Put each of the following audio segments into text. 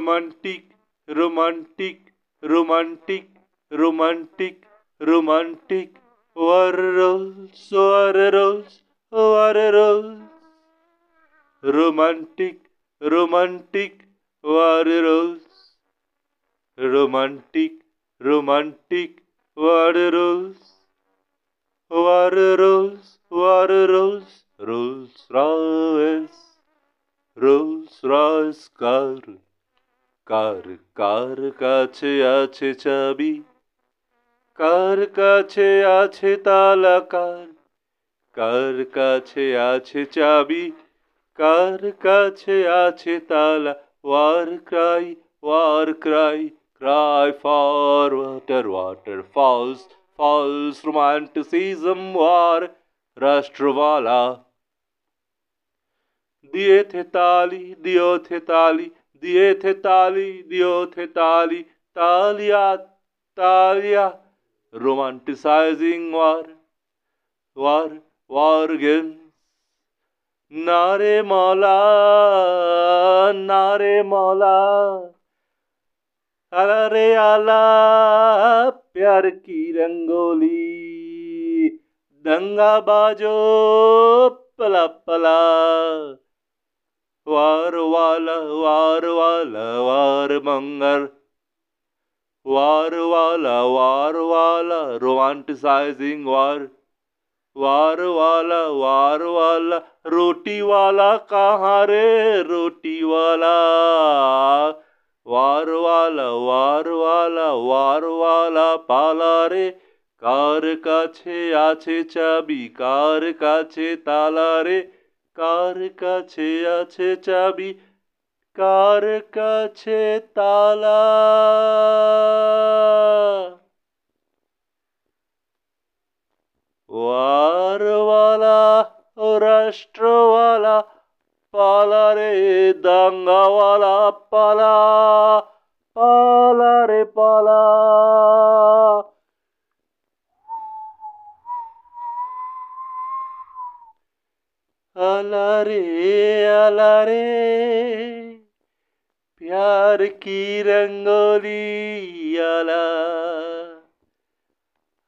romantic romantic romantic romantic romantic war rolls war rolls war rolls romantic romantic war rolls romantic romantic war rolls war rolls war rolls Rolls Royce Rolls Royce car কার কার কাছে আছে চাবি কার কাছে আছে তালা কার কার কাছে আছে চাবি কার কাছে আছে তালা war cry war cry cry for water water falls falls romanticism war রাষ্ট্রওয়ালা दिए थे ताली दियो थे ताली दिए थे ताली, दियो थे ताली, तालिया तालिया। Romanticizing war war war games नारे मौला नारे मौला। आला रे आला, प्यार की रंगोली। दंगा बाजो, पला पला। वार वाला वार वाला वार मंगर वार वाला वार वाला रोमांटिसाइजिंग वार वार वाला वार वाला रोटी वाला कहाँ रे रोटी वाला वार वाला वार वाला वार वाला পালা রে কার কাছে আছে চাবি কার কাছে তালা রে কার কাছে আছে চাবি? কার কাছে তালা? ওয়ারওয়ালা ও রাষ্ট্রওয়ালা পালা রে দাঙ্গাওয়ালা, পালা পালা রে পালা। रे आला रे प्यार की रंगोली आला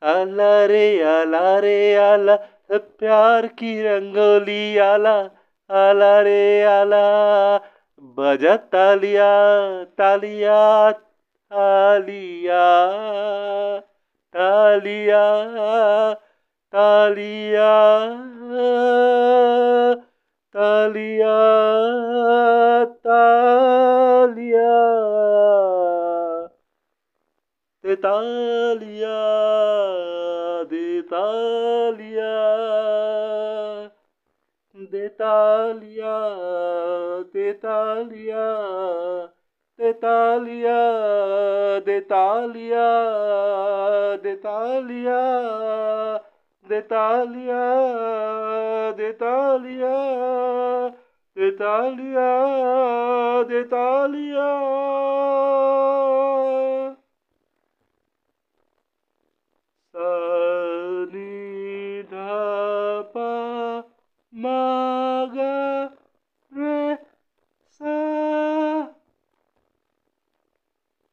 आला रे आला रे आला प्यार की रंगोली आला आला रे आला बजा तालिया तालिया तालिया तालिया तालिया। ਤਾਲੀਆ ਤਾਲੀਆ। ਤੇ ਤਾਲੀਆ ਦੇ ਤਾਲੀਆ ਦੇ ਤਾਲੀਆ ਤੇ ਤਾਲੀਆ ਤੇ ਤਾਲੀਆ, ਦੇ ਤਾਲੀਆ ਦੇ ਤਾਲੀਆ। d'Italia, d'Italia, d'Italia, d'Italia.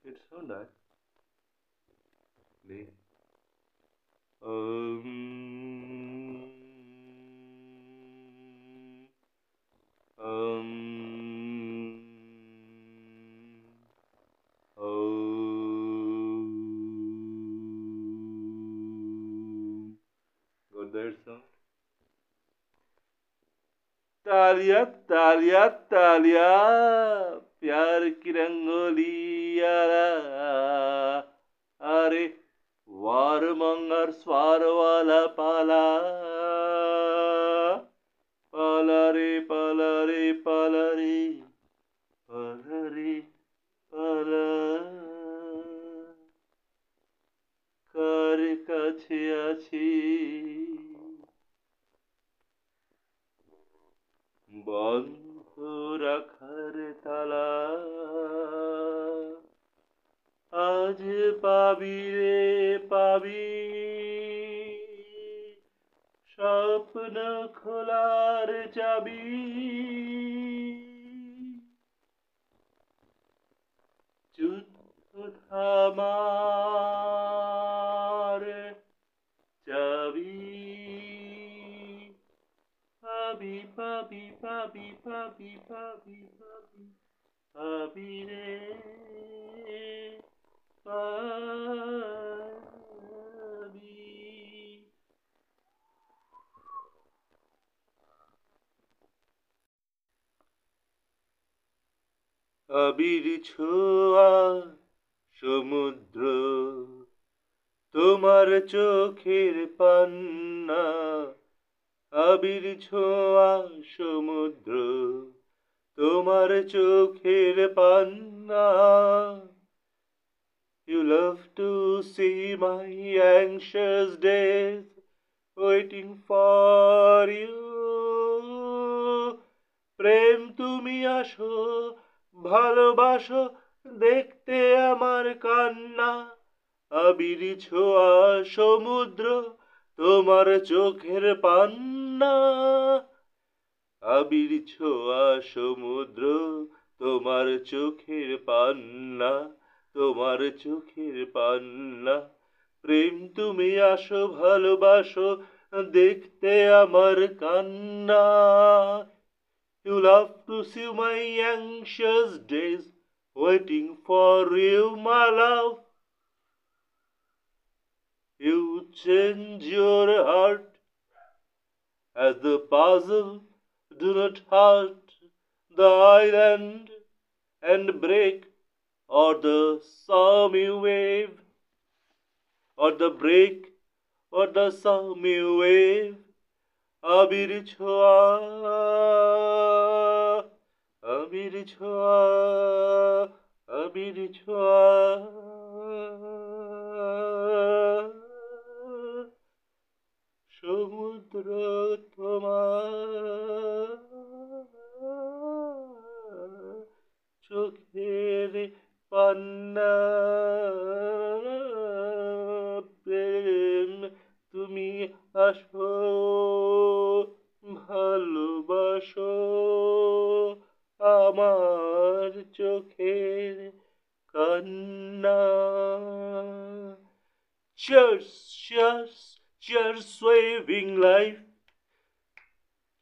It's so nice. Me. Um. Deriyat, deriyat, deriyat. পাবি রে পাবি। স্বপ্ন খোলার চাবি। যুদ্ধ থামার চাবি। পাবি পাবি পাবি পাবি পাবি পাবি পাবি রে। আবির ছোঁয়া সমুদ্র তোমার চোখের পান্না। আবির ছোঁয়া সমুদ্র তোমার চোখের পান্না। You love to see my anxious days waiting for you. প্রেম তুমি আসো, ভালোবাসো, দেখতে আমার কান্না। আবির ছোঁয়া সমুদ্র, তোমার চোখের পান্না। আবির ছোঁয়া সমুদ্র, তোমার চোখের পান্না। তোমার চোখের পান্না প্রেম তুমি আসো ভালোবাসো দেখতে আমার কান্না You love to see my anxious days waiting for you, my love. You change your heart as the puzzle do not hurt the island and break or the stormy wave or the break or the stormy wave আবির ছোঁয়া আবির ছোঁয়া আবির ছোঁয়া সমুদ্র তোমার প্রেম তুমি আসো ভালোবাসো আমার চোখের কান্না cheers, cheers, waving life.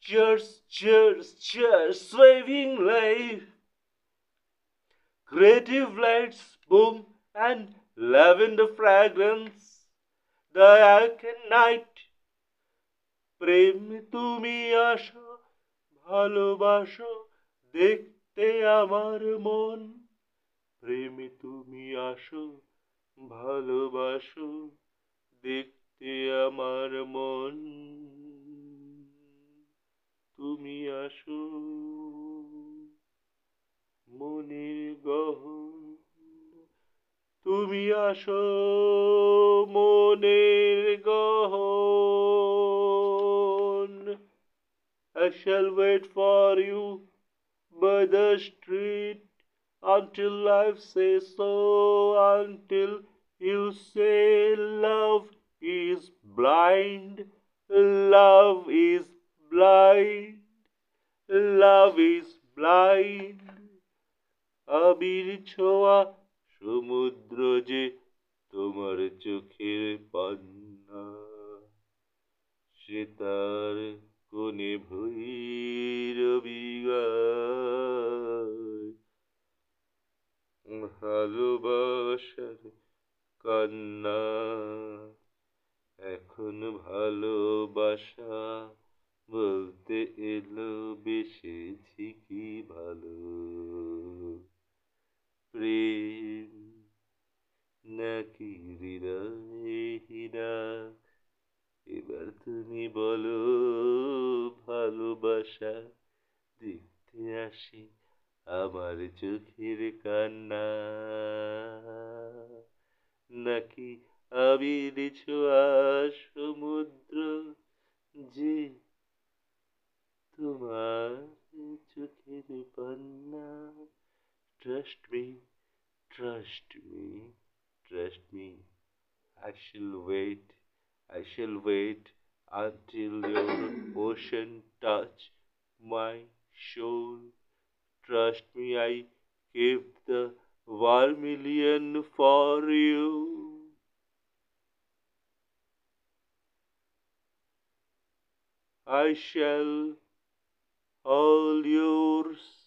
Cheers, cheers, cheers, waving life. Creative lights boom and lavender fragrance. The Alkan night. প্রেম তুমি আসো ভালোবাসো দেখতে আমার মন প্রেম তুমি আসো ভালোবাসো দেখতে আমার মন তুমি আসো মনের গহন তুমি আসো মনের গহন I shall wait for you by the street until life says so, until you say love is blind, love is blind, love is blind. আবির ছোঁয়া সমুদ্র যে তোমার চোখের পান্না। সে তার কোনে ভৈরবী ভালোবাসার কান্না, এখন ভালোবাসা বলতে এলো বেশেছি কি ভালো? প্রেম নাকি হৃদয়ে এবার তুমি বলো, ভালোবাসা দেখতে আসি আমার চোখের কান্না। নাকি আবির ছোঁয়া সমুদ্র যে তোমার চোখের পান্না? Trust me, trust me, trust me. I shall wait, I shall wait until your ocean touch my soul. Trust me, I keep the vermilion for you. I shall hold yours.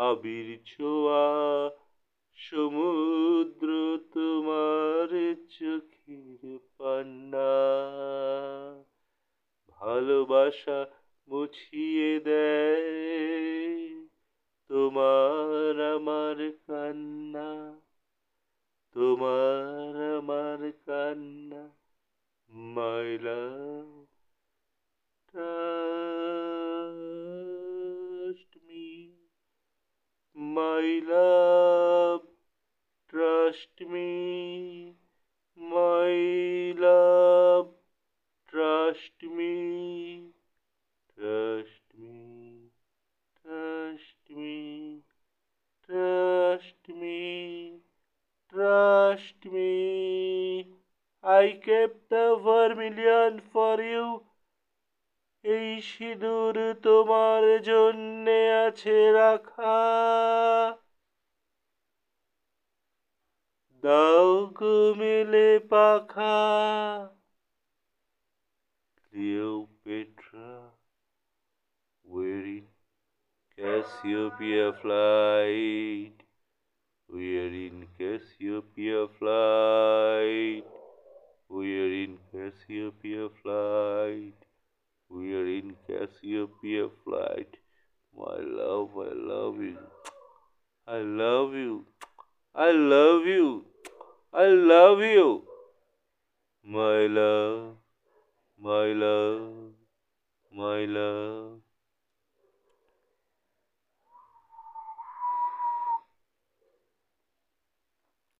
আবির ছোঁয়া সমুদ্র তোমার চোখের পান্না। ভালোবাসা মুছিয়ে দেয় তোমার আমার কান্না, তোমার আমার কান্না, মাইলা trust me. I kept the vermilion for you. এই সিঁদুর তোমার জন্যে আছে রাখা দাও মেলে পাখা Cleopatra wearing Cassiopeia flight where in case you peer.